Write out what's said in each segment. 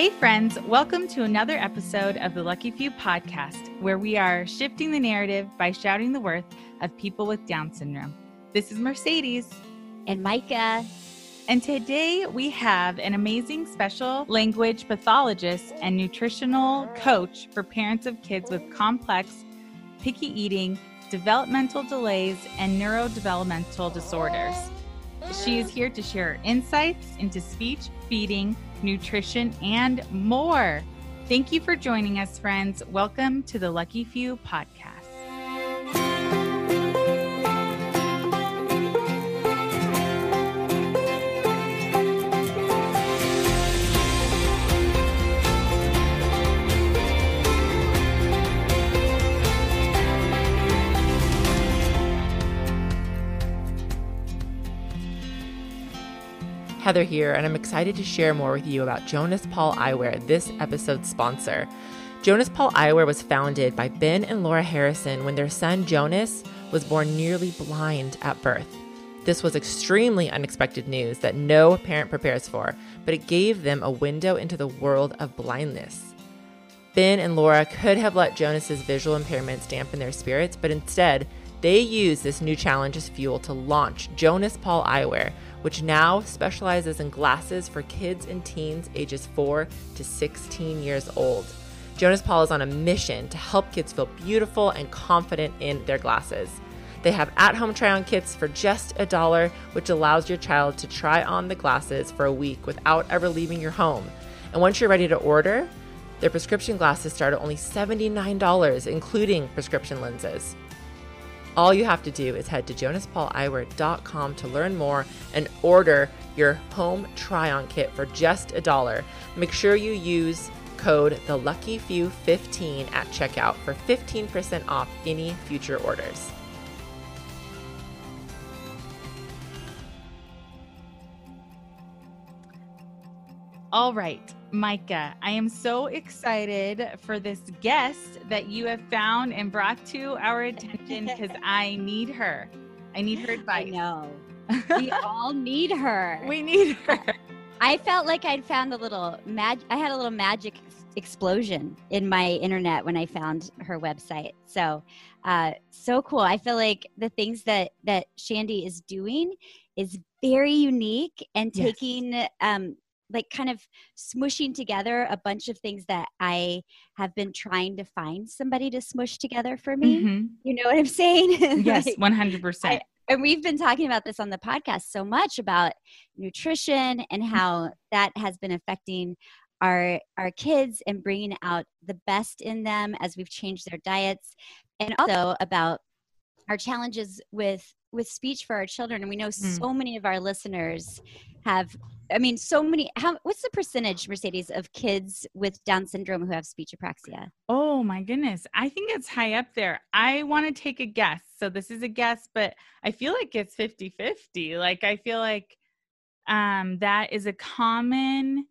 Hey, friends, welcome to another episode of the Lucky Few podcast, where we are shifting the narrative by shouting the worth of people with Down syndrome. This is Mercedes and Micah. And today we have an amazing speech language pathologist and nutritional coach for parents of kids with complex, picky eating, developmental delays, and neurodevelopmental disorders. She is here to share insights into speech, feeding, nutrition, and more. Thank you for joining us, friends. Welcome to the Lucky Few podcast. Heather here, and I'm excited to share more with you about Jonas Paul Eyewear, this episode's sponsor. Jonas Paul Eyewear was founded by Ben and Laura Harrison when their son Jonas was born nearly blind at birth. This was extremely unexpected news that no parent prepares for, but it gave them a window into the world of blindness. Ben and Laura could have let Jonas's visual impairments dampen their spirits, but instead, they used this new challenge as fuel to launch Jonas Paul Eyewear, which now specializes in glasses for kids and teens ages 4 to 16 years old. Jonas Paul is on a mission to help kids feel beautiful and confident in their glasses. They have at home try on kits for just a dollar, which allows your child to try on the glasses for a week without ever leaving your home. And once you're ready to order, their prescription glasses start at only $79, including prescription lenses. All you have to do is head to jonaspauleyewear.com to learn more and order your home try on kit for just a dollar. Make sure you use code the lucky few 15 at checkout for 15% off any future orders. All right. Micah, I am so excited for this guest that you have found and brought to our attention because I need her. I need her advice. I know. We all need her. We need her. I felt like I'd found a little mag. I had a little magic explosion in my internet when I found her website. So, uh, so cool. I feel like the things that that Shandy is doing is very unique and taking yes. um, like kind of smushing together a bunch of things that I have been trying to find somebody to smush together for me. Mm-hmm. You know what I'm saying? Yes, like, 100%. and we've been talking about this on the podcast so much about nutrition and mm-hmm. how that has been affecting our our kids and bringing out the best in them as we've changed their diets and also about our challenges with with speech for our children and we know mm. so many of our listeners have I mean, so many. How? What's the percentage, Mercedes, of kids with Down syndrome who have speech apraxia? Oh my goodness, I think it's high up there. I want to take a guess. So this is a guess, but I feel like it's 50-50. Like I feel like um, that is a common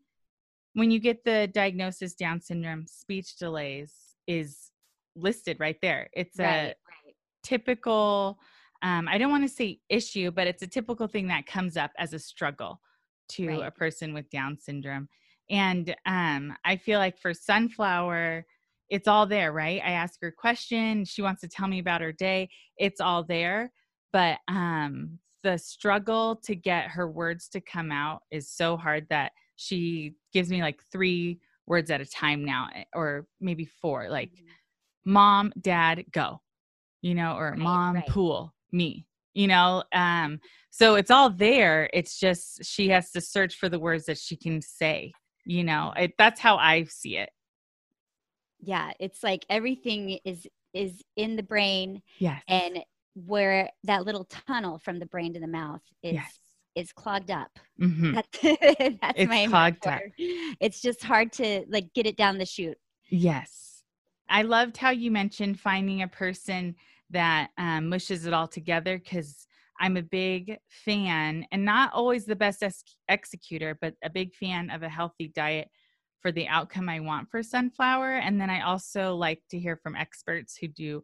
when you get the diagnosis Down syndrome, speech delays is listed right there. It's a right. typical. Um, I don't want to say issue, but it's a typical thing that comes up as a struggle to right. a person with Down syndrome. And um, I feel like for Sunflower, it's all there, right? I ask her a question, she wants to tell me about her day, it's all there. But um, the struggle to get her words to come out is so hard that she gives me like three words at a time now, eh, or maybe four, like mm-hmm. mom, dad, go, you know, or right, mom, right. pool, me you know um so it's all there. It's just she has to search for the words that she can say you know it, that's how i see it. Yeah it's like everything is is in the brain yes. and where that little tunnel from the brain to the mouth is yes. is clogged up. Mm-hmm. that's, that's it's my clogged up. it's just hard to like get it down the chute. Yes. I loved how you mentioned finding a person that um, mushes it all together because I'm a big fan and not always the best ex- executor, but a big fan of a healthy diet for the outcome I want for sunflower. And then I also like to hear from experts who do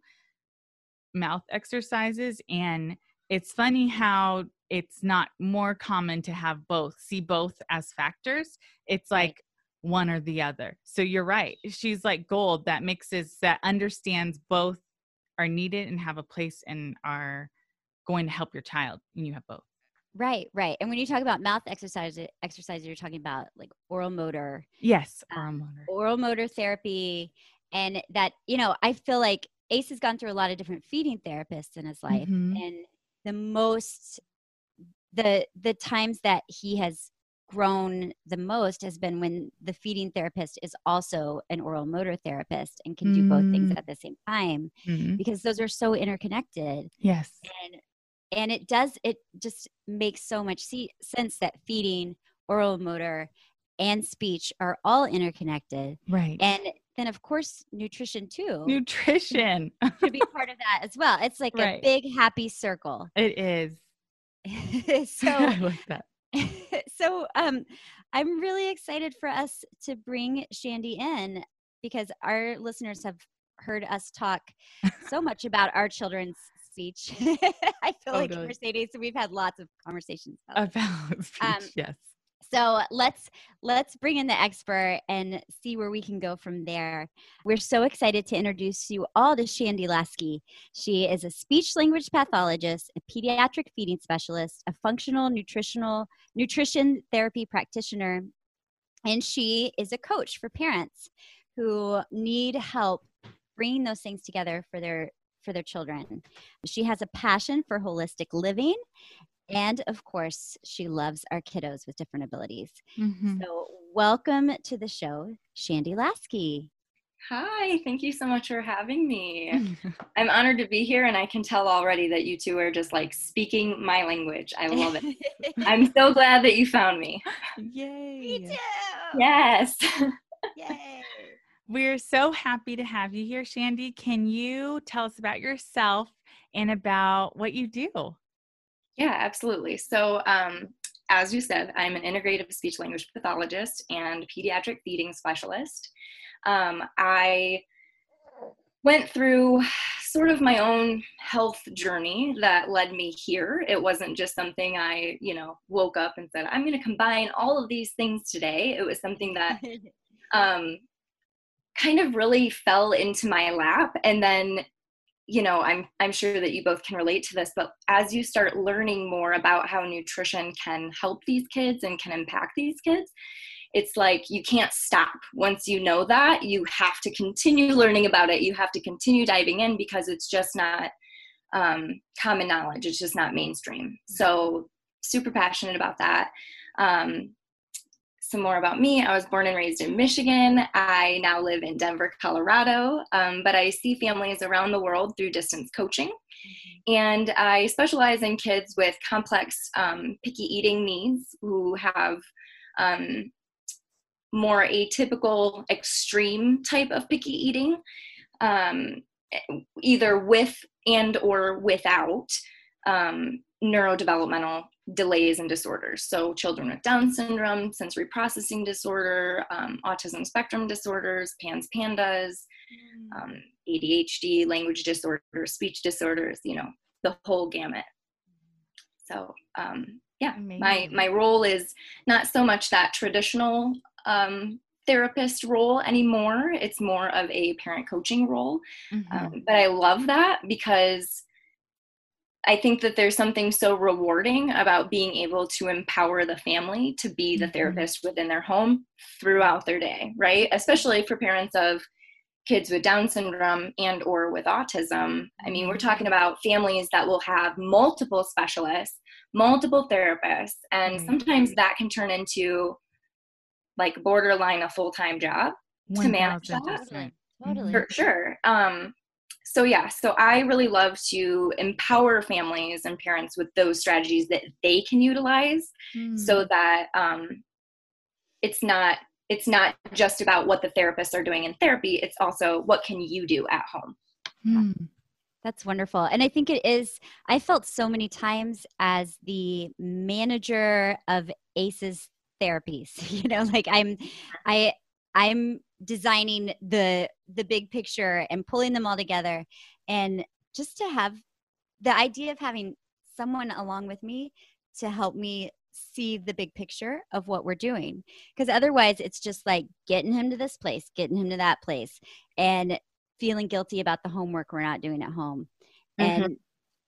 mouth exercises. And it's funny how it's not more common to have both, see both as factors. It's like one or the other. So you're right. She's like gold that mixes that understands both are needed and have a place and are going to help your child and you have both. Right, right. And when you talk about mouth exercise exercises you're talking about like oral motor. Yes, uh, oral motor. Oral motor therapy and that, you know, I feel like Ace has gone through a lot of different feeding therapists in his life Mhm. and the most the the times that he has grown the most has been when the feeding therapist is also an oral motor therapist and can do both things Mm. at the same time Mhm. because those are so interconnected Yes. and and it does it just makes so much se- sense that feeding oral motor and speech are all interconnected Right. and then of course nutrition too Nutrition. should be part of that as well it's like Right. a big happy circle it is. so I like that. So um i'm really excited for us to bring shandy in because our listeners have heard us talk so much about our children's speech i feel like Totally. mercedes we've had lots of conversations about About speech. Um, yes. So let's let's bring in the expert and see where we can go from there. We're so excited to introduce you all to Shandy Laskey. She is a speech language pathologist, a pediatric feeding specialist, a functional nutritional nutrition therapy practitioner, and she is a coach for parents who need help bringing those things together for their for their children. She has a passion for holistic living and of course, she loves our kiddos with different abilities. Mhm. So, welcome to the show, Shandy Laskey. Hi, thank you so much for having me. I'm honored to be here, and I can tell already that you two are just like speaking my language. I love it. I'm so glad that you found me. Yay. Me too. Yes. Yay. We're so happy to have you here, Shandy. Can you tell us about yourself and about what you do? Yeah, absolutely. So, um, as you said, I'm an integrative speech language pathologist and pediatric feeding specialist. Um, I went through sort of my own health journey that led me here. It wasn't just something I, you know, woke up and said, I'm going to combine all of these things today. It was something that um, kind of really fell into my lap and then you know i'm i'm sure that you both can relate to this but as you start learning more about how nutrition can help these kids and can impact these kids it's like you can't stop. Once you know that you have to continue learning about it. You have to continue diving in because it's just not um, common knowledge. It's just not mainstream. So super passionate about that. Um, some more about me. I was born and raised in Michigan. I now live in Denver, Colorado, um, but I see families around the world through distance coaching. And I specialize in kids with complex um, picky eating needs who have um, more atypical, extreme type of picky eating, um, either with and or without um, neurodevelopmental delays and disorders. So, children with Down syndrome, sensory processing disorder, um, autism spectrum disorders, PANS PANDAS, um, ADHD, language disorders, speech disorders, you know, the whole gamut. So, um, yeah, my, Amazing. my role is not so much that traditional um, therapist role anymore. It's more of a parent coaching role. Mhm. Um, but I love that because I think that there's something so rewarding about being able to empower the family to be the Mhm. therapist within their home throughout their day, right? Especially for parents of kids with down syndrome and or with autism i mean we're talking about families that will have multiple specialists multiple therapists and sometimes that can turn into like borderline a full-time job to manage that. 1000%. Totally. for sure um so yeah so i really love to empower families and parents with those strategies that they can utilize Mm. so that um it's not it's not just about what the therapists are doing in therapy it's also what can you do at home Mm. That's wonderful. And I think it is, I felt so many times as the manager of ACE's therapies, you know, like I'm, I, I'm designing the, the big picture and pulling them all together. And just to have the idea of having someone along with me to help me see the big picture of what we're doing. Because otherwise, it's just like getting him to this place, getting him to that place, and feeling guilty about the homework we're not doing at home. Mm-hmm. And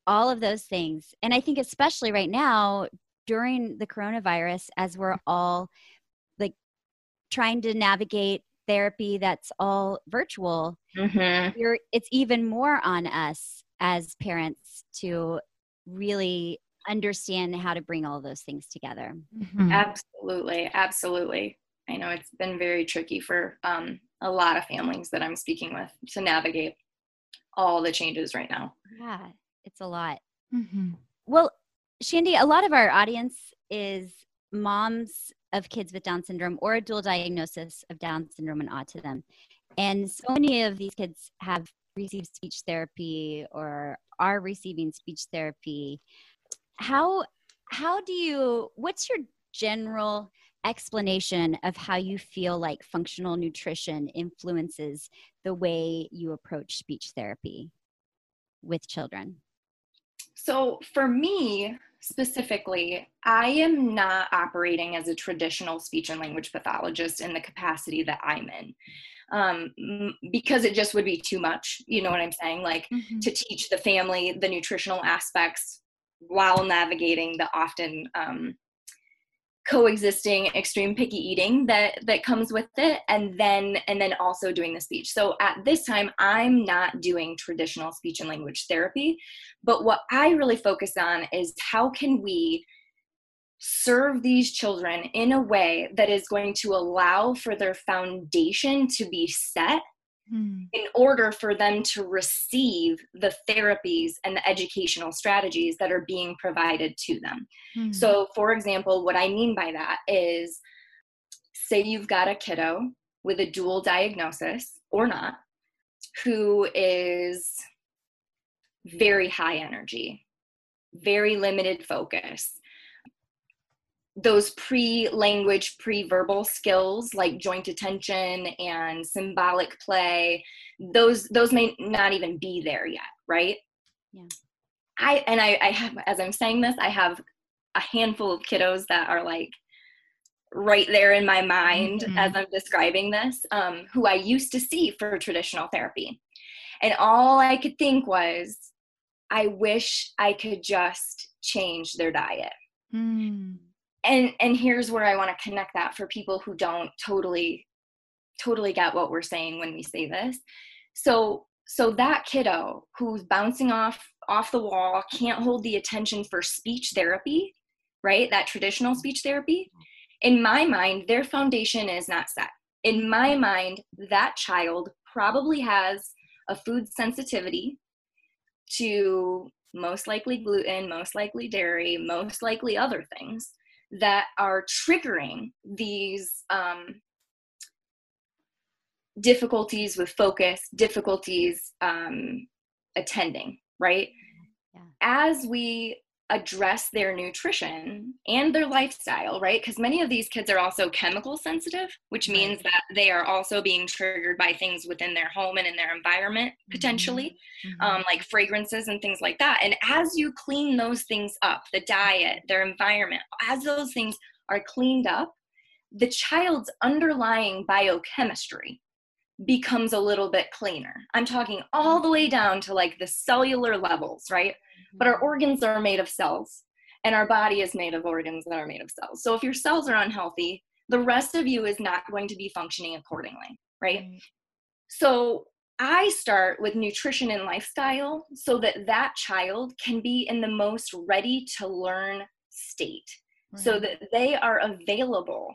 all of those things. And I think, especially right now during the coronavirus, as we're all like trying to navigate therapy that's all virtual, mm-hmm. it's even more on us as parents to really understand how to bring all those things together. Mm-hmm. Absolutely, absolutely. I know it's been very tricky for um, a lot of families that I'm speaking with to navigate all the changes right now. Yeah, it's a lot. Mm-hmm. Well, Shandy, a lot of our audience is moms of kids with Down syndrome or a dual diagnosis of Down syndrome and autism. And so many of these kids have received speech therapy or are receiving speech therapy. How how do you what's your general explanation of how you feel like functional nutrition influences the way you approach speech therapy with children? So, for me specifically, I am not operating as a traditional speech and language pathologist in the capacity that I'm in. Um, because it just would be too much, you know what I'm saying? Like mm-hmm. to teach the family the nutritional aspects while navigating the often um, coexisting extreme picky eating that that comes with it and then and then also doing the speech. So at this time i'm not doing traditional speech and language therapy but what i really focus on is how can we serve these children in a way that is going to allow for their foundation to be set Hmm. in order for them to receive the therapies and the educational strategies that are being provided to them. Hmm. So, for example, what I mean by that is say you've got a kiddo with a dual diagnosis or not who is very high energy, very limited focus, those pre-language pre-verbal skills like joint attention and symbolic play those those may not even be there yet right? Yeah. I and i i have as i'm saying this i have a handful of kiddos that are like right there in my mind mm-hmm. as i'm describing this um, who i used to see for traditional therapy. And all i could think was i wish i could just change their diet. Mm and and here's where i want to connect that for people who don't totally totally get what we're saying when we say this. So so that kiddo who's bouncing off off the wall can't hold the attention for speech therapy right? That traditional speech therapy in my mind their foundation is not set. In my mind that child probably has a food sensitivity to most likely gluten most likely dairy most likely other things that are triggering these um, difficulties with focus, difficulties um, attending, right? Yeah. As we address their nutrition and their lifestyle, right? Because many of these kids are also chemical sensitive, which means that they are also being triggered by things within their home and in their environment, potentially, mm-hmm. um, like fragrances and things like that. And as you clean those things up, the diet, their environment, as those things are cleaned up, the child's underlying biochemistry becomes a little bit cleaner. I'm talking all the way down to like the cellular levels, right? But our organs are made of cells, and our body is made of organs that are made of cells. So if your cells are unhealthy, the rest of you is not going to be functioning accordingly, right? right. So I start with nutrition and lifestyle so that that child can be in the most ready to learn state right. so mm. that they are available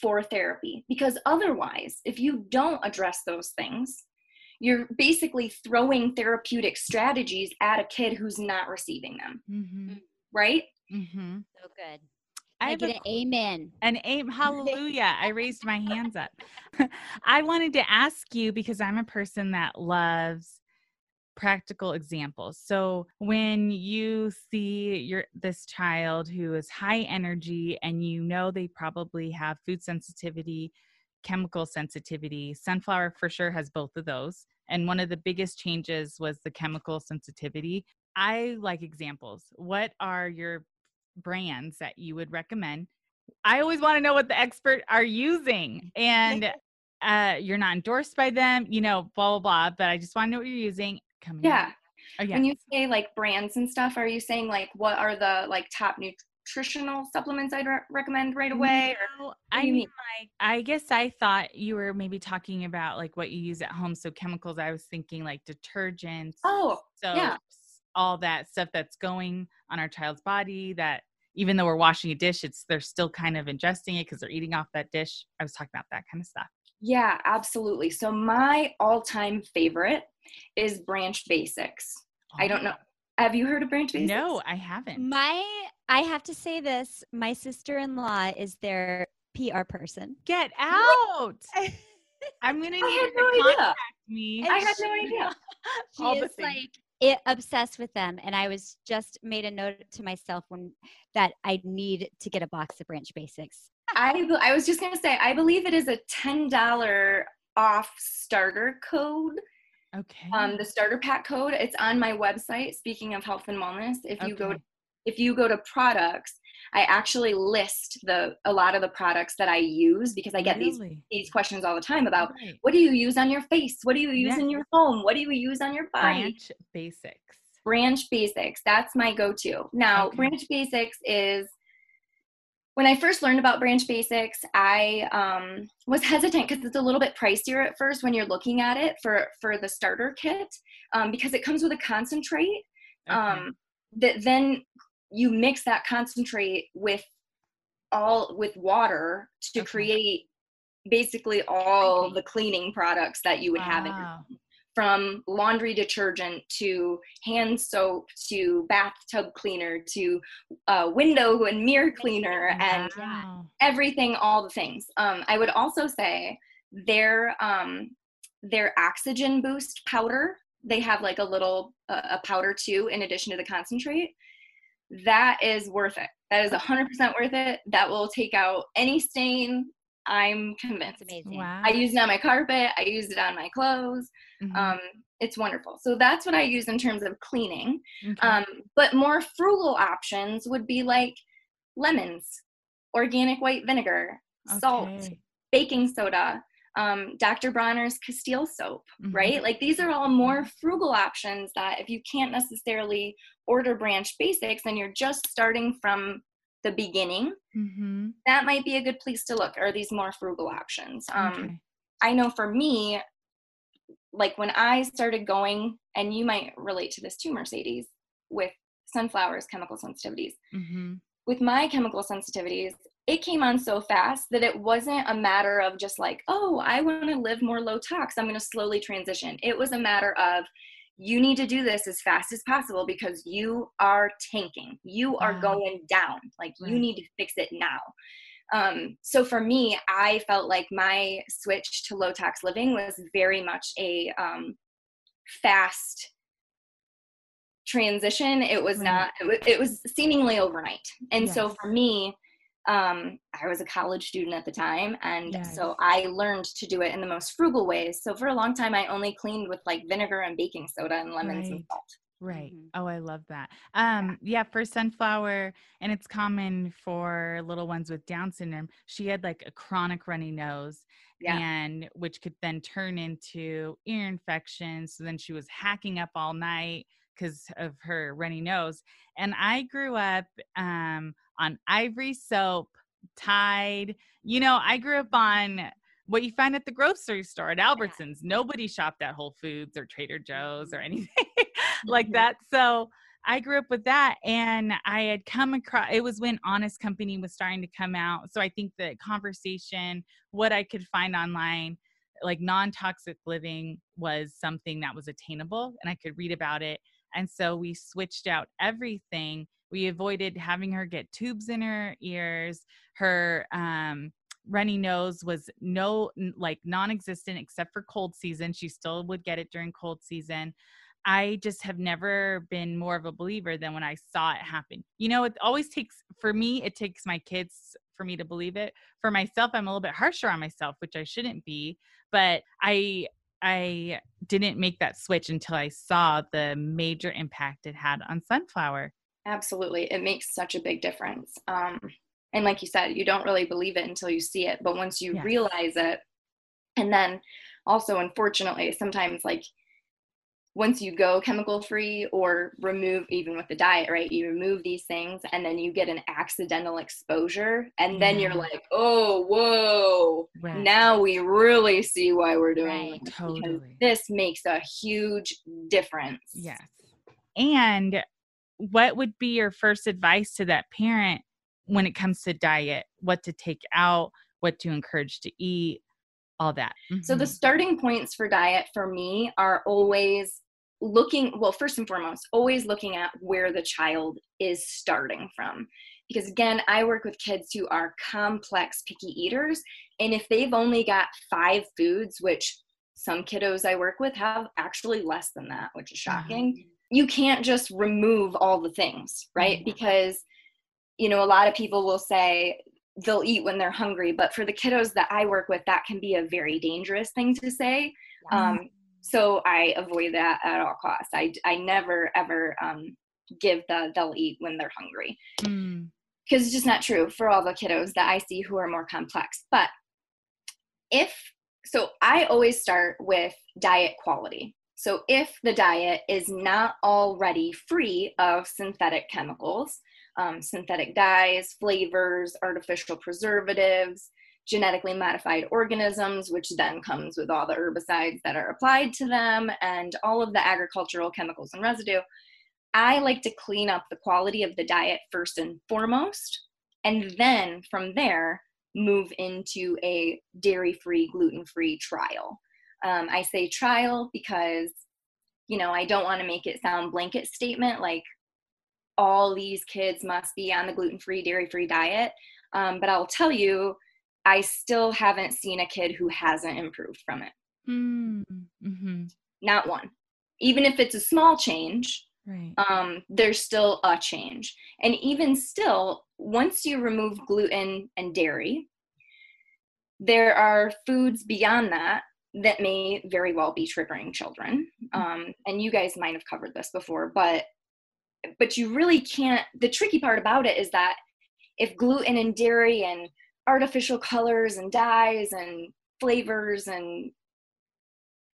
for therapy. Because otherwise, if you don't address those things, you're basically throwing therapeutic strategies at a kid who's not receiving them mm-hmm. right mm-hmm. so good I, get an amen. An amen. Hallelujah. I raised my hands up. I wanted to ask you because I'm a person that loves practical examples. So when you see your this child who is high energy and you know they probably have food sensitivity, chemical sensitivity, sunflower for sure has both of those. And one of the biggest changes was the chemical sensitivity. I like examples. What are your brands that you would recommend. I always want to know what the expert are using. And uh, you're not endorsed by them, you know, blah, blah, blah. But I just want to know what you're using. Come Yeah. Oh, yeah. When you say like brands and stuff, are you saying like what are the like top nutritional supplements I'd re- recommend right mm, away? Or No, I mean, mean? like, I guess I thought you were maybe talking about like what you use at home. So chemicals, I was thinking like detergents, oh, soaps, yeah. all that stuff that's going on our child's body that even though we're washing a dish, it's they're still kind of ingesting it because they're eating off that dish. I was talking about that kind of stuff. yeah, absolutely. So my all-time favorite is Branch Basics. I oh, don't know. Have you heard of Branch Basics? No, I haven't. My, I have to say this. My sister-in-law is their PR person. Get out. I'm gonna need had you no to idea. contact me. I had no idea. she All is like it, obsessed with them, and I was just made a note to myself when that I need to get a box of Branch Basics. I I was just gonna say I believe it is a ten dollar off starter code. Okay. Um, the starter pack code. It's on my website. Speaking of health and wellness, if you go Okay. If you go to products, I actually list the a lot of the products that I use because I get these these questions all the time about Right. what do you use on your face? What do you use Yeah. in your home? What do you use on your body? branch basics. Branch Basics. That's my go-to. Now, Okay. Branch Basics is when I first learned about Branch Basics, I um, was hesitant because it's a little bit pricier at first when you're looking at it for for the starter kit um, because it comes with a concentrate. Okay. Um, that then you mix that concentrate with all with water to Okay. create basically all the cleaning products that you would have in your Wow. from laundry detergent to hand soap to bathtub cleaner to uh, window and mirror cleaner and Wow. everything all the things um, i would also say their um, their oxygen boost powder they have like a little uh, a powder too in addition to the concentrate that is worth it that is 100% worth it that will take out any stain i'm convinced That's amazing. Wow. i use it on my carpet i use it on my clothes Mhm. um, it's wonderful. So that's what I use in terms of cleaning. Okay. Um, but more frugal options would be like lemons, organic white vinegar, salt, baking soda, um, Dr. Bronner's Castile soap, Mhm. right? Like these are all more frugal options that if you can't necessarily order branch basics and you're just starting from the beginning, Mhm. that might be a good place to look. Are these more frugal options? Um, okay. I know for me, like when I started going, and you might relate to this too, Mercedes, with sunflowers chemical sensitivities. Mhm. With my chemical sensitivities, it came on so fast that it wasn't a matter of just like, oh, I want to live more low tox. I'm going to slowly transition. It was a matter of, you need to do this as fast as possible because you are tanking. You are going down. Like, you need to fix it now. Um, so for me, I felt like my switch to low tox living was very much a um, fast transition. It was not. It was, it was seemingly overnight. And so for me, um, I was a college student at the time, and Yes. so I learned to do it in the most frugal ways. So for a long time, I only cleaned with like vinegar and baking soda and lemons and Right. salt. Right. Mhm. Oh, I love that. Um, yeah, for sunflower, and it's common for little ones with Down syndrome. She had like a chronic runny nose, Yeah. and which could then turn into ear infections. So then she was hacking up all night because of her runny nose. And I grew up um, on Ivory soap, Tide. You know, I grew up on what you find at the grocery store at Albertsons. Nobody shopped at Whole Foods or Trader Joe's or anything like Mhm. that. So I grew up with that and I had come across it was when Honest Company was starting to come out. So I think the conversation, what I could find online, like non-toxic living was something that was attainable and I could read about it. And so we switched out everything. We avoided having her get tubes in her ears. Her um runny nose was no like non-existent except for cold season. She still would get it during cold season. I just have never been more of a believer than when i saw it happen. You know it always takes for me it takes my kids for me to believe it. For myself i'm a little bit harsher on myself which i shouldn't be but i i didn't make that switch until i saw the major impact it had on sunflower Absolutely. It makes such a big difference. Um, and like you said, you don't really believe it until you see it. But once you Yes. realize it, and then also, unfortunately, sometimes like once you go chemical free or remove, even with the diet, right? You remove these things and then you get an accidental exposure. And then you're like, oh, whoa, Right. now we really see why we're doing Right. this. Totally. This makes a huge difference. Yes. And what would be your first advice to that parent when it comes to diet? What to take out, what to encourage to eat, all that. So the Mhm. starting points for diet for me are always looking, well, first and foremost, always looking at where the child is starting from. Because again, I work with kids who are complex picky eaters. And if they've only got five foods, which some kiddos I work with have actually less than that, which is Uh-huh. shocking, you can't just remove all the things, right? Mhm. Because, you know, a lot of people will say, they'll eat when they're hungry but for the kiddos that i work with that can be a very dangerous thing to say um, so i avoid that at all costs i, I never ever um, give the they'll eat when they're hungry Mm. because it's just not true for all the kiddos that i see who are more complex but if so i always start with diet quality so if the diet is not already free of synthetic chemicals um, synthetic dyes, flavors, artificial preservatives, genetically modified organisms, which then comes with all the herbicides that are applied to them, and all of the agricultural chemicals and residue. I like to clean up the quality of the diet first and foremost, and then from there, move into a dairy free, gluten free trial. Um, I say trial because, you know, I don't want to make it sound blanket statement like all these kids must be on the gluten free, dairy free diet. Um, but I'll tell you, I still haven't seen a kid who hasn't improved from it. Mm. Mhm. Not one. Even if it's a small change, Right. um, there's still a change. And even still, once you remove gluten and dairy, there are foods beyond that that may very well be triggering children. Um, and you guys might have covered this before, but but you really can't. The tricky part about it is that if gluten and dairy and artificial colors and dyes and flavors and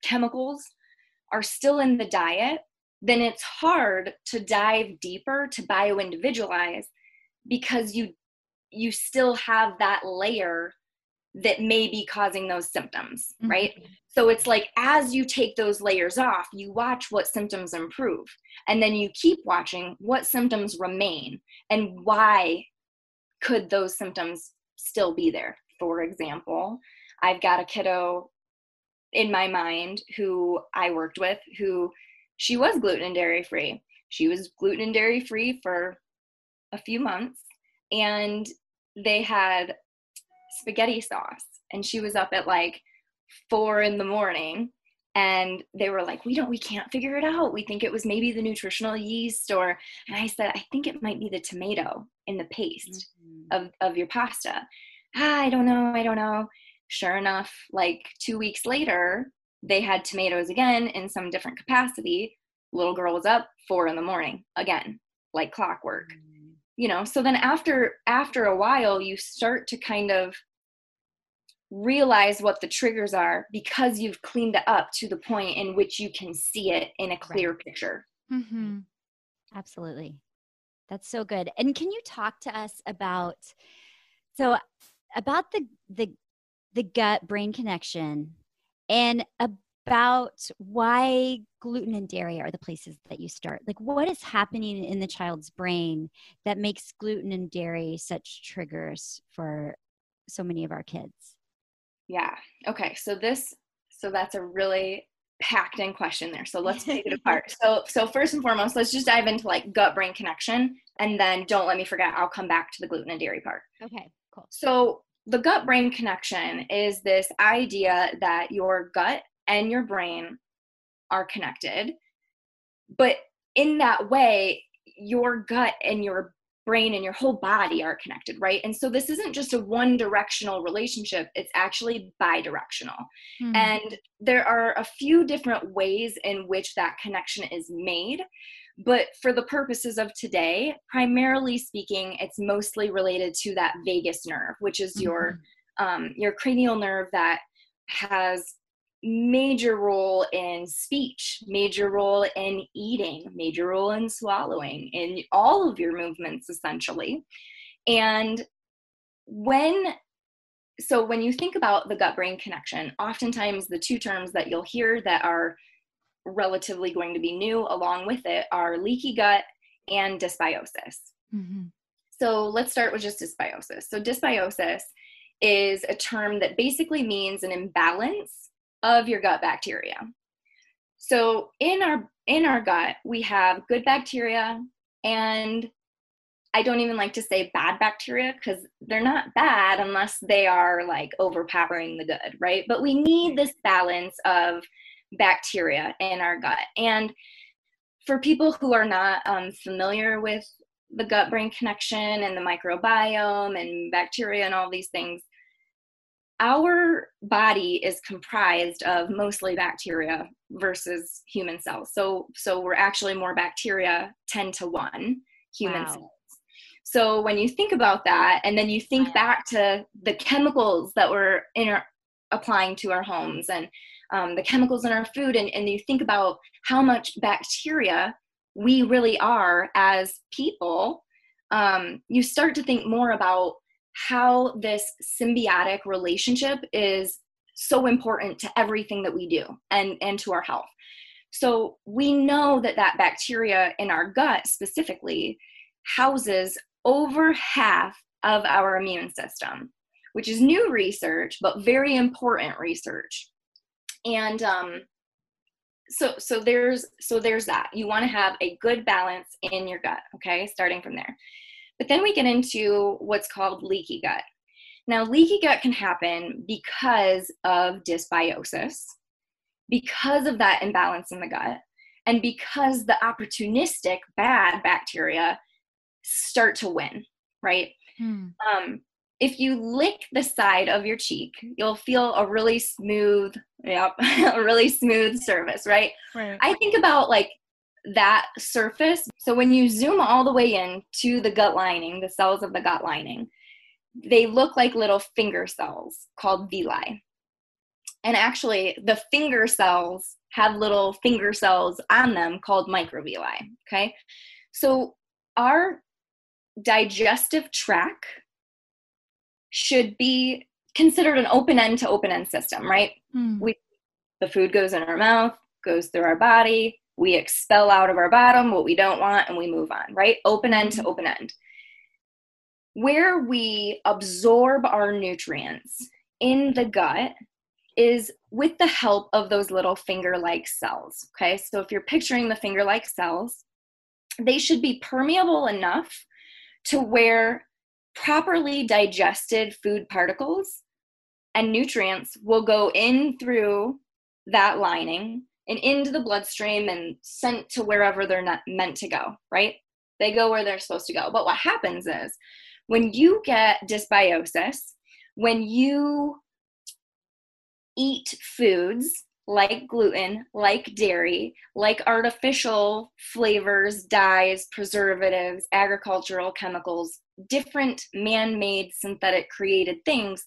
chemicals are still in the diet, then it's hard to dive deeper to bio individualize because you you still have that layer that may be causing those symptoms, right? Mm-hmm. So it's like as you take those layers off, you watch what symptoms improve. And then you keep watching what symptoms remain and why could those symptoms still be there. For example, I've got a kiddo in my mind who I worked with who she was gluten and dairy free. She was gluten and dairy free for a few months and they had spaghetti sauce. And she was up at like four in the morning and they were like we don't we can't figure it out. We think it was maybe the nutritional yeast or and i said i think it might be the tomato in the paste of, of your pasta. Ah, i don't know i don't know. Sure enough like two weeks later they had tomatoes again in some different capacity. Little girl was up four in the morning again like clockwork. You know so then after after a while you start to kind of realize what the triggers are because you've cleaned it up to the point in which you can see it in a clear picture Mm-hmm. Absolutely. That's so good. And can you talk to us about so about the the the gut brain connection and about why gluten and dairy are the places that you start. Like what is happening in the child's brain that makes gluten and dairy such triggers for so many of our kids? Yeah. Okay. So this so that's a really packed in question there. So let's take it apart. So so first and foremost let's just dive into like gut brain connection and then don't let me forget i'll come back to the gluten and dairy part. Okay, cool. So, the gut brain connection is this idea that your gut and your brain are connected. But in that way, your gut and your brain and your whole body are connected, right? And so, this isn't just a one directional relationship, it's actually bi directional. Mm-hmm. And there are a few different ways in which that connection is made. But for the purposes of today, primarily speaking, it's mostly related to that vagus nerve, which is mm-hmm. your um, your cranial nerve that has major role in speech, major role in eating, major role in swallowing, in all of your movements essentially. And when so when you think about the gut brain connection, oftentimes the two terms that you'll hear that are relatively going to be new along with it are leaky gut and dysbiosis. Mm-hmm. So let's start with just dysbiosis. So dysbiosis is a term that basically means an imbalance of your gut bacteria. So in our in our gut, we have good bacteria and I don't even like to say bad bacteria because they're not bad unless they are like overpowering the good, right? But we need this balance of bacteria in our gut. And for people who are not um, familiar with the gut brain connection and the microbiome and bacteria and all these things, our body is comprised of mostly bacteria versus human cells. So so we're actually more bacteria 10 to 1 human wow. cells. So when you think about that and then you think back to the chemicals that we're in our, applying to our homes and um, the chemicals in our food and, and you think about how much bacteria we really are as people um, you start to think more about how this symbiotic relationship is so important to everything that we do and and to our health. So we know that that bacteria in our gut specifically houses over half of our immune system which is new research but very important research. And um, so so there's so there's that. You want to have a good balance in your gut okay? Starting from there but then we get into what's called leaky gut. Now, leaky gut can happen because of dysbiosis, because of that imbalance in the gut, and because the opportunistic bad bacteria start to win, right? Hmm. Um, if you lick the side of your cheek, you'll feel a really smooth, yep, a really smooth surface, right? right? I think about like that surface. So when you zoom all the way in to the gut lining, the cells of the gut lining, they look like little finger cells called villi. And actually, the finger cells have little finger cells on them called microvilli. Okay. So our digestive tract should be considered an open end to open end system, right? Hmm. We the food goes in our mouth, goes through our body, we expel out of our bottom what we don't want and we move on, right? Open end to mm-hmm. open end. Where we absorb our nutrients in the gut is with the help of those little finger like cells. Okay, so if you're picturing the finger like cells, they should be permeable enough to where properly digested food particles and nutrients will go in through that lining and into the bloodstream and sent to wherever they're not meant to go, right? They go where they're supposed to go. But what happens is when you get dysbiosis, when you eat foods like gluten, like dairy, like artificial flavors, dyes, preservatives, agricultural chemicals, different man made synthetic created things,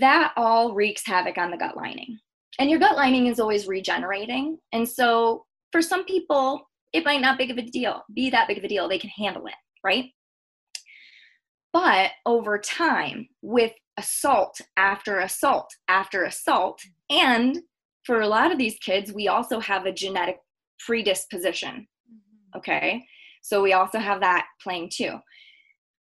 that all wreaks havoc on the gut lining and your gut lining is always regenerating. And so for some people, it might not big of a deal, be that big of a deal. They can handle it, right? But over time, with assault after assault after assault, and for a lot of these kids, we also have a genetic predisposition. Mm-hmm. Okay. So we also have that playing too.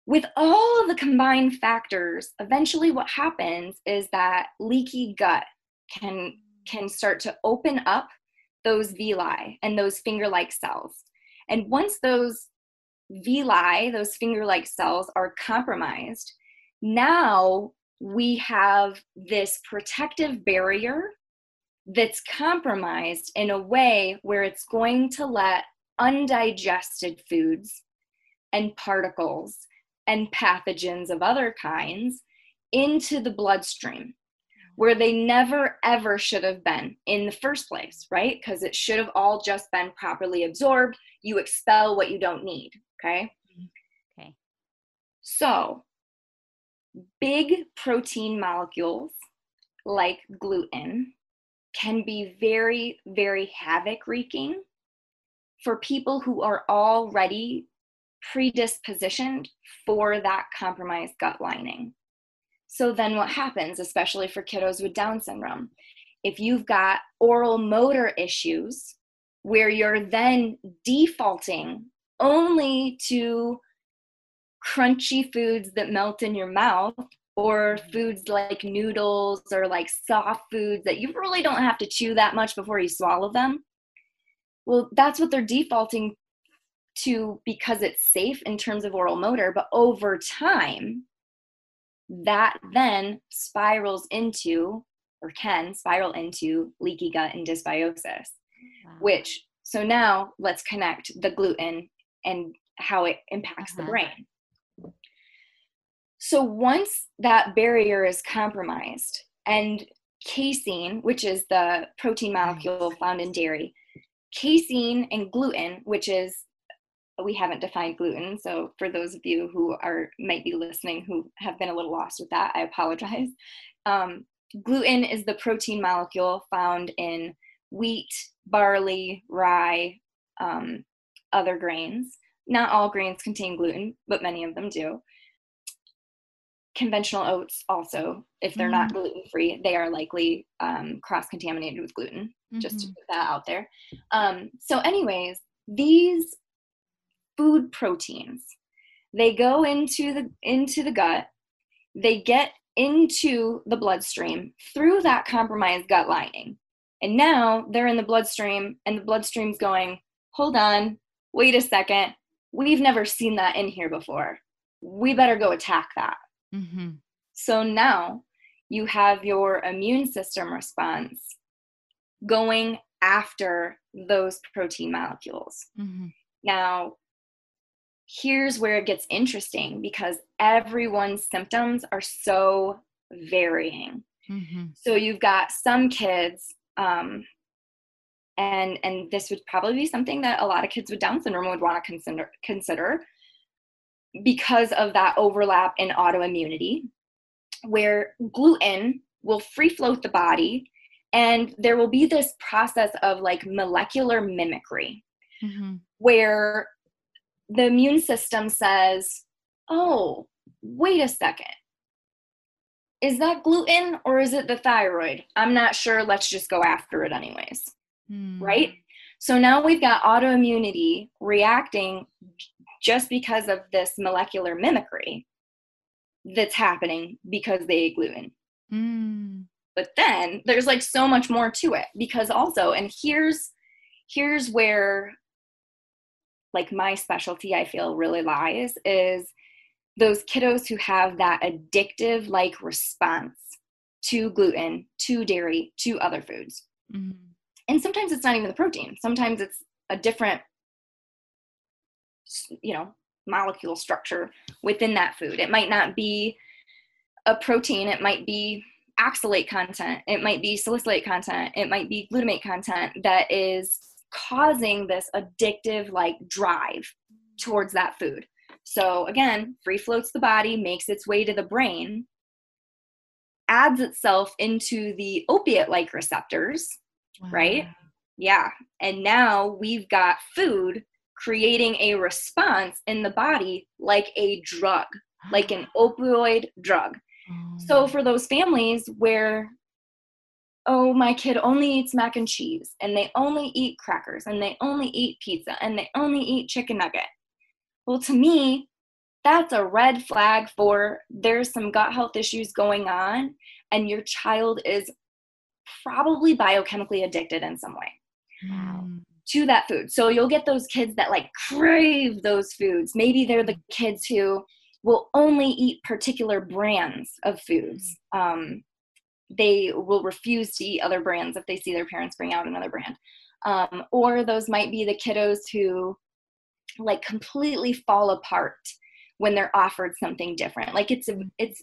With all of the combined factors, eventually what happens is that leaky gut can can start to open up those villi and those finger-like cells. And once those villi, those finger-like cells are compromised, now we have this protective barrier that's compromised in a way where it's going to let undigested foods and particles and pathogens of other kinds into the bloodstream where they never ever should have been in the first place, right? Because it should have all just been properly absorbed. You expel what you don't need, okay? Okay. So, big protein molecules like gluten can be very, very havoc wreaking for people who are already predispositioned for that compromised gut lining. So then what happens, especially for kiddos with Down syndrome? If you've got oral motor issues where you're then defaulting only to crunchy foods that melt in your mouth or mm-hmm. foods like noodles or like soft foods that you really don't have to chew that much before you swallow them. Well, that's what they're defaulting to because it's safe in terms of oral motor, but over time, that then spirals into or can spiral into leaky gut and dysbiosis wow. which so now let's connect the gluten and how it impacts uh-huh. the brain so once that barrier is compromised and casein which is the protein molecule found in dairy casein and gluten which is we haven't defined gluten. So for those of you who are might be listening who have been a little lost with that, I apologize. Um, gluten is the protein molecule found in wheat, barley, rye, um, other grains. Not all grains contain gluten, but many of them do. Conventional oats also, if they're mm-hmm. not gluten free, they are likely um, cross contaminated with gluten. Mm-hmm. Just to mm-hmm. put that out there. Um, so, anyways, these food proteins. They go into the into the gut, they get into the bloodstream through that compromised gut lining. And now they're in the bloodstream and the bloodstream's going, "Hold on, wait a second. We've never seen that in here before. We better go attack that." Mm-hmm. So now you have your immune system response going after those protein molecules. Mm-hmm. Now, here's where it gets interesting because everyone's symptoms are so varying. Mm-hmm. So you've got some kids, um, and and this would probably be something that a lot of kids with Down syndrome would want to consider consider because of that overlap in autoimmunity, where gluten will free float the body, and there will be this process of like molecular mimicry, mm-hmm. where the immune system says, oh, wait a second. Is that gluten or is it the thyroid? I'm not sure. Let's just go after it, anyways. Hmm. Right? So now we've got autoimmunity reacting just because of this molecular mimicry that's happening because they ate gluten. Mm. But then there's like so much more to it because also, and here's here's where like my specialty I feel really lies is those kiddos who have that addictive like response to gluten, to dairy, to other foods. Mm-hmm. And sometimes it's not even the protein. Sometimes it's a different you know, molecule structure within that food. It might not be a protein, it might be oxalate content, it might be salicylate content, it might be glutamate content that is causing this addictive like drive towards that food. So again, free floats the body, makes its way to the brain, adds itself into the opiate like receptors, wow. right? Yeah. And now we've got food creating a response in the body like a drug, like an opioid drug. Oh. So for those families where oh, my kid only eats mac and cheese, and they only eat crackers, and they only eat pizza, and they only eat chicken nugget. Well, to me, that's a red flag for there's some gut health issues going on, and your child is probably biochemically addicted in some way. Wow. To that food. So you'll get those kids that like crave those foods. Maybe they're the kids who will only eat particular brands of foods. Um, they will refuse to eat other brands if they see their parents bring out another brand. Um, or those might be the kiddos who like completely fall apart when they're offered something different. Like it's a, it's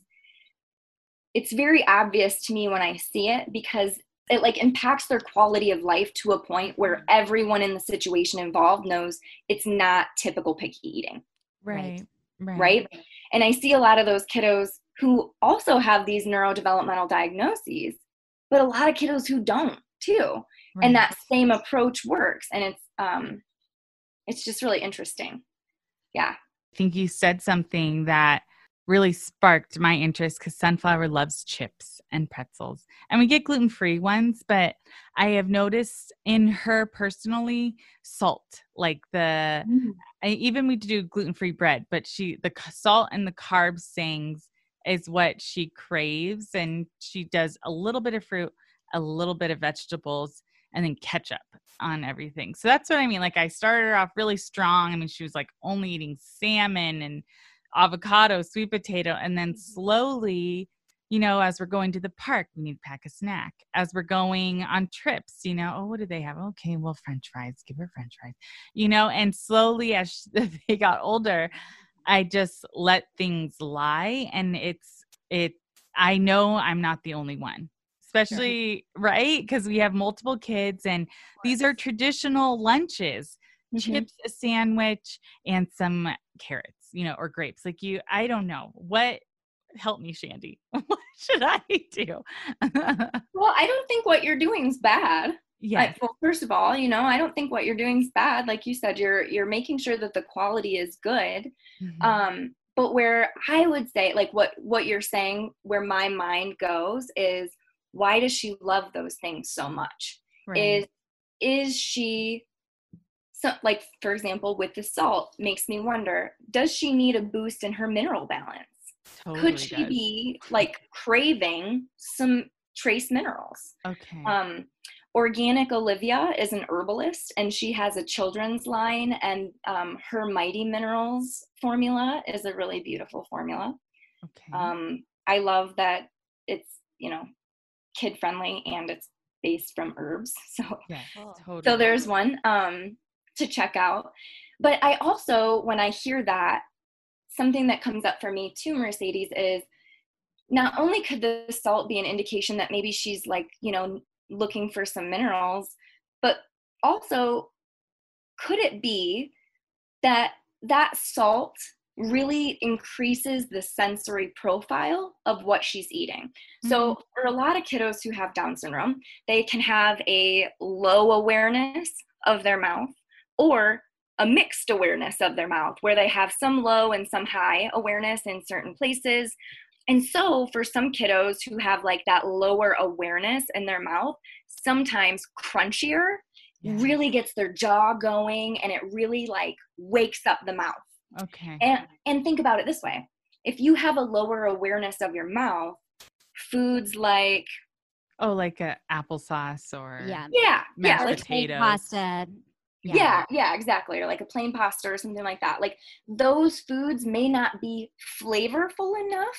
it's very obvious to me when I see it because it like impacts their quality of life to a point where everyone in the situation involved knows it's not typical picky eating. Right. Right. right? And I see a lot of those kiddos who also have these neurodevelopmental diagnoses, but a lot of kiddos who don't too. Right. And that same approach works. And it's um it's just really interesting. Yeah. I think you said something that really sparked my interest because Sunflower loves chips and pretzels. And we get gluten free ones, but I have noticed in her personally salt, like the, mm. I, even we do gluten free bread, but she, the salt and the carbs things is what she craves. And she does a little bit of fruit, a little bit of vegetables, and then ketchup on everything. So that's what I mean. Like I started her off really strong. I mean, she was like only eating salmon and avocado, sweet potato, and then mm-hmm. slowly, you know, as we're going to the park, we need to pack a snack. As we're going on trips, you know, oh, what do they have? Okay, well, French fries, give her French fries, you know, and slowly as they got older, I just let things lie, and it's it. I know I'm not the only one especially right because we have multiple kids and these are traditional lunches mm-hmm. chips a sandwich and some carrots you know, or grapes. Like you, I don't know what. Help me, Shandy. what should I do? well, I don't think what you're doing is bad. Yeah. Well, first of all, you know, I don't think what you're doing is bad. Like you said, you're you're making sure that the quality is good. Mm-hmm. Um, but where I would say, like what what you're saying, where my mind goes is, why does she love those things so much? Right. Is is she so like for example with the salt makes me wonder does she need a boost in her mineral balance totally could she does. be like craving some trace minerals okay um organic olivia is an herbalist and she has a children's line and um, her mighty minerals formula is a really beautiful formula okay um i love that it's you know kid friendly and it's based from herbs so yeah, totally. so there's one um to check out. But I also, when I hear that, something that comes up for me too, Mercedes, is not only could the salt be an indication that maybe she's like, you know, looking for some minerals, but also could it be that that salt really increases the sensory profile of what she's eating. Mm-hmm. So, for a lot of kiddos who have Down syndrome, they can have a low awareness of their mouth or a mixed awareness of their mouth where they have some low and some high awareness in certain places. And so, for some kiddos who have like that lower awareness in their mouth, sometimes crunchier yeah. really gets their jaw going and it really like wakes up the mouth. Okay. And and think about it this way. If you have a lower awareness of your mouth, foods like oh like a applesauce or yeah yeah mashed yeah potatoes. pasta yeah. yeah. yeah exactly or like a plain pasta or something like that like those foods may not be flavorful enough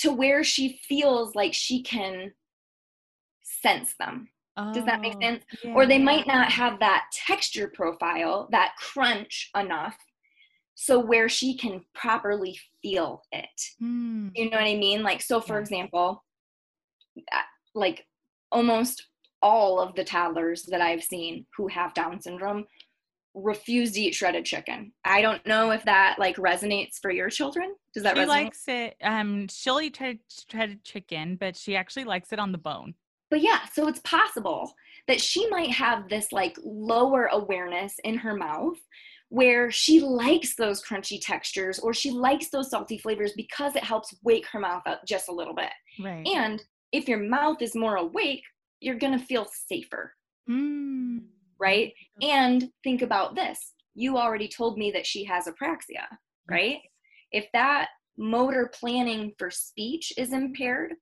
to where she feels like she can sense them oh, does that make oh, sense yeah. or they might not have that texture profile that crunch enough so where she can properly feel it mm. you know what i mean like so for yeah. example uh, like almost all of the toddlers that I've seen who have Down syndrome refuse to eat shredded chicken. I don't know if that like resonates for your children. Does that resonate? she resonate? likes it. Um, she'll eat shredded chicken, but she actually likes it on the bone. But yeah, so it's possible that she might have this like lower awareness in her mouth where she likes those crunchy textures or she likes those salty flavors because it helps wake her mouth up just a little bit. Right. And if your mouth is more awake, you're going to feel safer. Mm. Right? Mm-hmm. And think about this. You already told me that she has apraxia, right? If that motor planning for speech is impaired,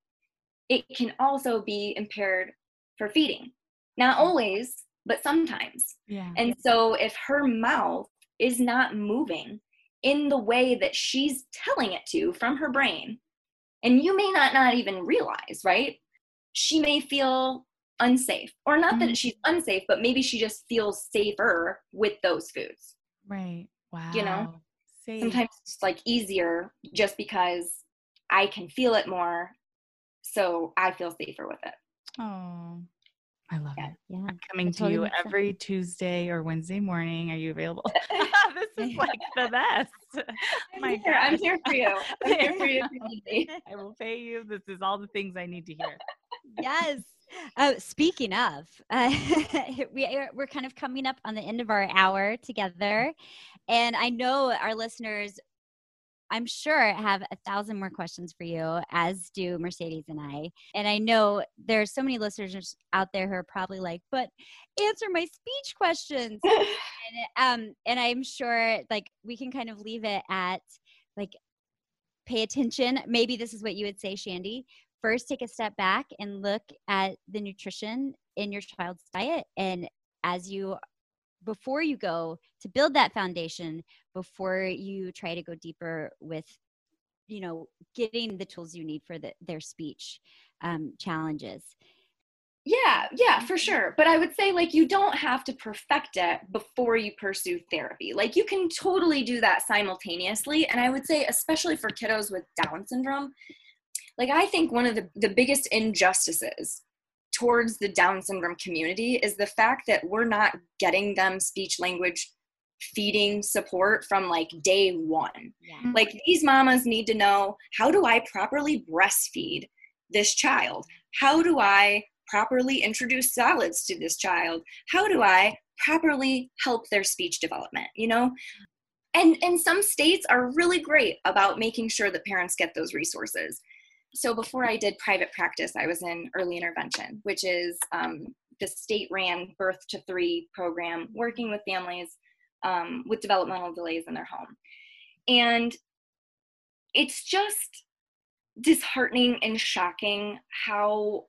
it can also be impaired for feeding. Not mm-hmm. always, but sometimes. Yeah. And so if her mouth is not moving in the way that she's telling it to from her brain, and you may not not even realize, right? She may feel unsafe or not mm-hmm. that she's unsafe but maybe she just feels safer with those foods right wow you know Safe. sometimes it's like easier just because i can feel it more So I feel safer with it. Oh, I love Yeah. it. Yeah. I'm coming to you makes sense. every Tuesday or Wednesday morning. Are you available? this is like the best. I'm My here. I'm here for you. I'm here for you. if you need me. I will pay you. This is all the things I need to hear. yes. Uh, speaking of, uh, we are, we're kind of coming up on the end of our hour together, and I know our listeners, I'm sure, have a thousand more questions for you, as do Mercedes and I. And I know there are so many listeners out there who are probably like, "But answer my speech questions." and, um, and I'm sure, like, we can kind of leave it at like pay attention. Maybe this is what you would say, Shandy first take a step back and look at the nutrition in your child's diet and as you before you go to build that foundation before you try to go deeper with you know getting the tools you need for the, their speech um, challenges Yeah, yeah, for sure. But I would say like you don't have to perfect it before you pursue therapy. Like you can totally do that simultaneously. And I would say, especially for kiddos with Down syndrome, like I think one of the, the biggest injustices towards the Down syndrome community is the fact that we're not getting them speech language feeding support from like day one. yeah mm-hmm. Like these mamas need to know how do I properly breastfeed this child? How do I properly introduce solids to this child? How do I properly help their speech development, you know? And and some states are really great about making sure that parents get those resources. So before I did private practice, I was in early intervention, which is um, the state ran birth to three program, working with families um, with developmental delays in their home. And it's just disheartening and shocking how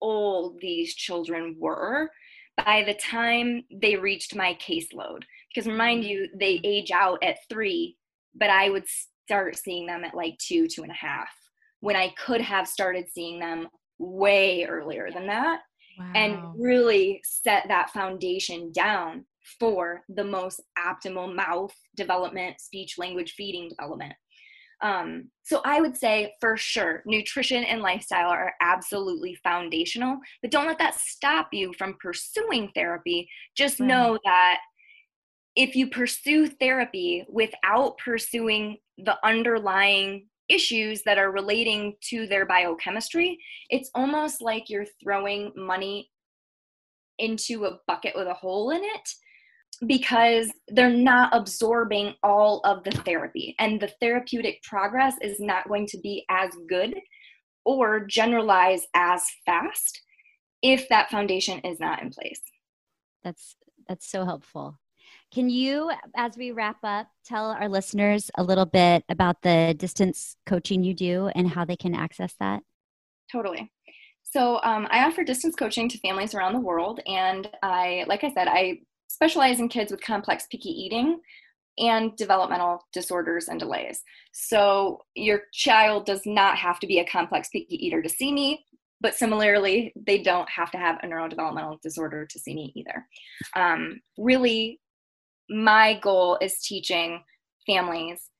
old these children were by the time they reached my caseload. Because remind you, they age out at three, but I would start seeing them at like two, two and a half, when I could have started seeing them way earlier than that Wow. and really set that foundation down for the most optimal mouth development, speech language feeding development. Um, so I would say for sure, nutrition and lifestyle are absolutely foundational, but don't let that stop you from pursuing therapy. Just Right. know that if you pursue therapy without pursuing the underlying issues that are relating to their biochemistry, it's almost like you're throwing money into a bucket with a hole in it because they're not absorbing all of the therapy. And the therapeutic progress is not going to be as good or generalize as fast if that foundation is not in place. That's that's so helpful can you as we wrap up tell our listeners a little bit about the distance coaching you do and how they can access that totally so um, i offer distance coaching to families around the world and i like i said i specialize in kids with complex picky eating and developmental disorders and delays. So your child does not have to be a complex picky eater to see me, but similarly, they don't have to have a neurodevelopmental disorder to see me either. Um, really, my goal is teaching families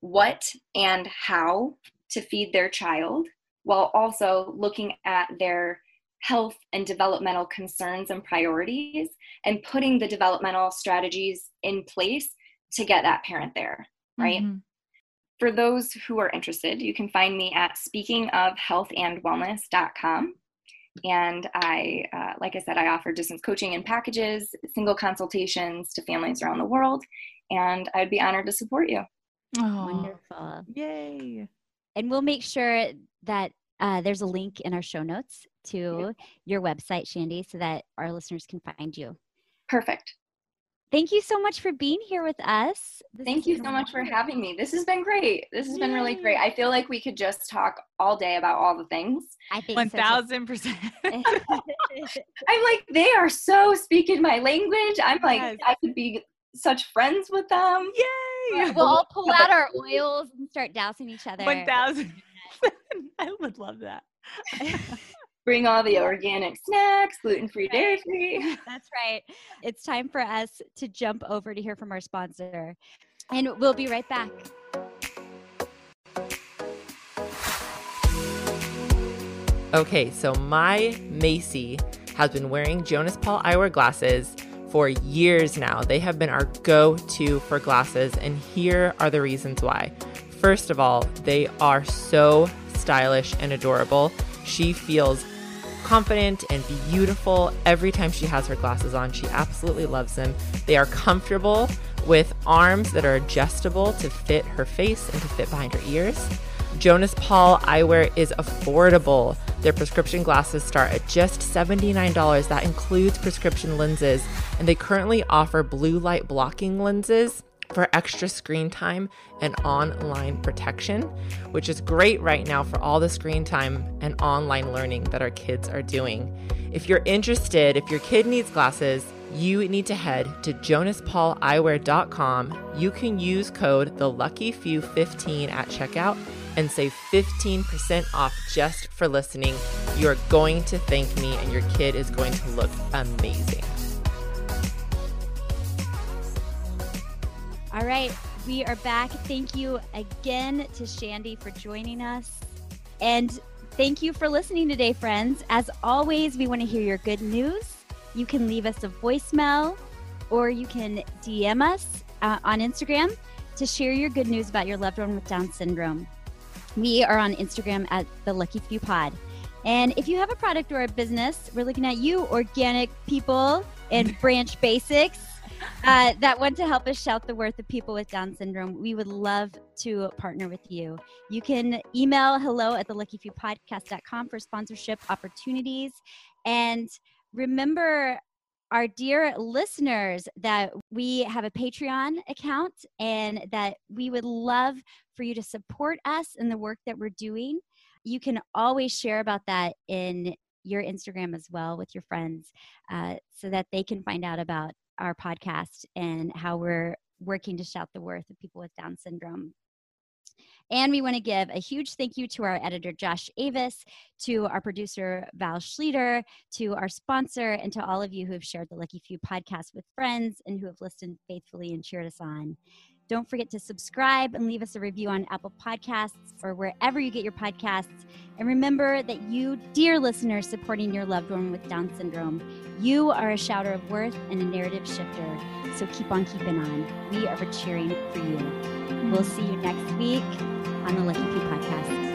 what and how to feed their child while also looking at their health and developmental concerns and priorities and putting the developmental strategies in place to get that parent there, right? Mhm. For those who are interested, you can find me at speakingofhealthandwellness.com. And I, uh, like I said, I offer distance coaching and packages, single consultations to families around the world. And I'd be honored to support you. Aw, wonderful Yay. and we'll make sure that uh, there's a link in our show notes to your website shandy so that our listeners can find you Perfect. Thank you so much for being here with us This Thank you been so much for having me. This has been great. This has been really great. I feel like we could just talk all day about all the things. i think One so, thousand percent. I'm like, they are so speaking my language. I'm like, Yes. I could be such friends with them. Yay. we'll all pull out our oils and start dousing each other One thousand. I would love that. Bring all the organic snacks, gluten free, dairy free. That's right. It's time for us to jump over to hear from our sponsor. And we'll be right back. Okay, so my Macy has been wearing Jonas Paul eyewear glasses for years now. They have been our go to for glasses, and here are the reasons why. First of all, they are so stylish and adorable. She feels confident and beautiful every time she has her glasses on. She absolutely loves them. They are comfortable with arms that are adjustable to fit her face and to fit behind her ears. Jonas Paul eyewear is affordable. Their prescription glasses start at just $79. That includes prescription lenses, and they currently offer blue light blocking lenses for extra screen time and online protection, which is great right now for all the screen time and online learning that our kids are doing. If you're interested, if your kid needs glasses, you need to head to jonaspauleyewear.com. You can use code the lucky few 15 at checkout and save 15% off just for listening. You're going to thank me and your kid is going to look amazing. All right, we are back. Thank you again to Shandy for joining us. And thank you for listening today, friends. As always, we want to hear your good news. You can leave us a voicemail or you can DM us uh, on Instagram to share your good news about your loved one with Down syndrome. We are on Instagram at the Lucky Few Pod. And if you have a product or a business, we're looking at you, organic people and branch basics uh, that want to help us shout the worth of people with Down syndrome. We would love to partner with you. You can email hello at the luckyfewpodcast.com for sponsorship opportunities. And remember, our dear listeners that we have a Patreon account and that we would love for you to support us in the work that we're doing. You can always share about that in your Instagram as well with your friends uh, so that they can find out about our podcast and how we're working to shout the worth of people with Down syndrome. And we want to give a huge thank you to our editor, Josh Avis, to our producer, Val Schleter, to our sponsor, and to all of you who have shared the Lucky Few podcast with friends and who have listened faithfully and cheered us on. Don't forget to subscribe and leave us a review on Apple Podcasts or wherever you get your podcasts. And remember that you, dear listeners, supporting your loved one with Down syndrome, you are a shouter of worth and a narrative shifter. So keep on keeping on. We are cheering for you. We'll see you next week on the Lucky Few Podcast.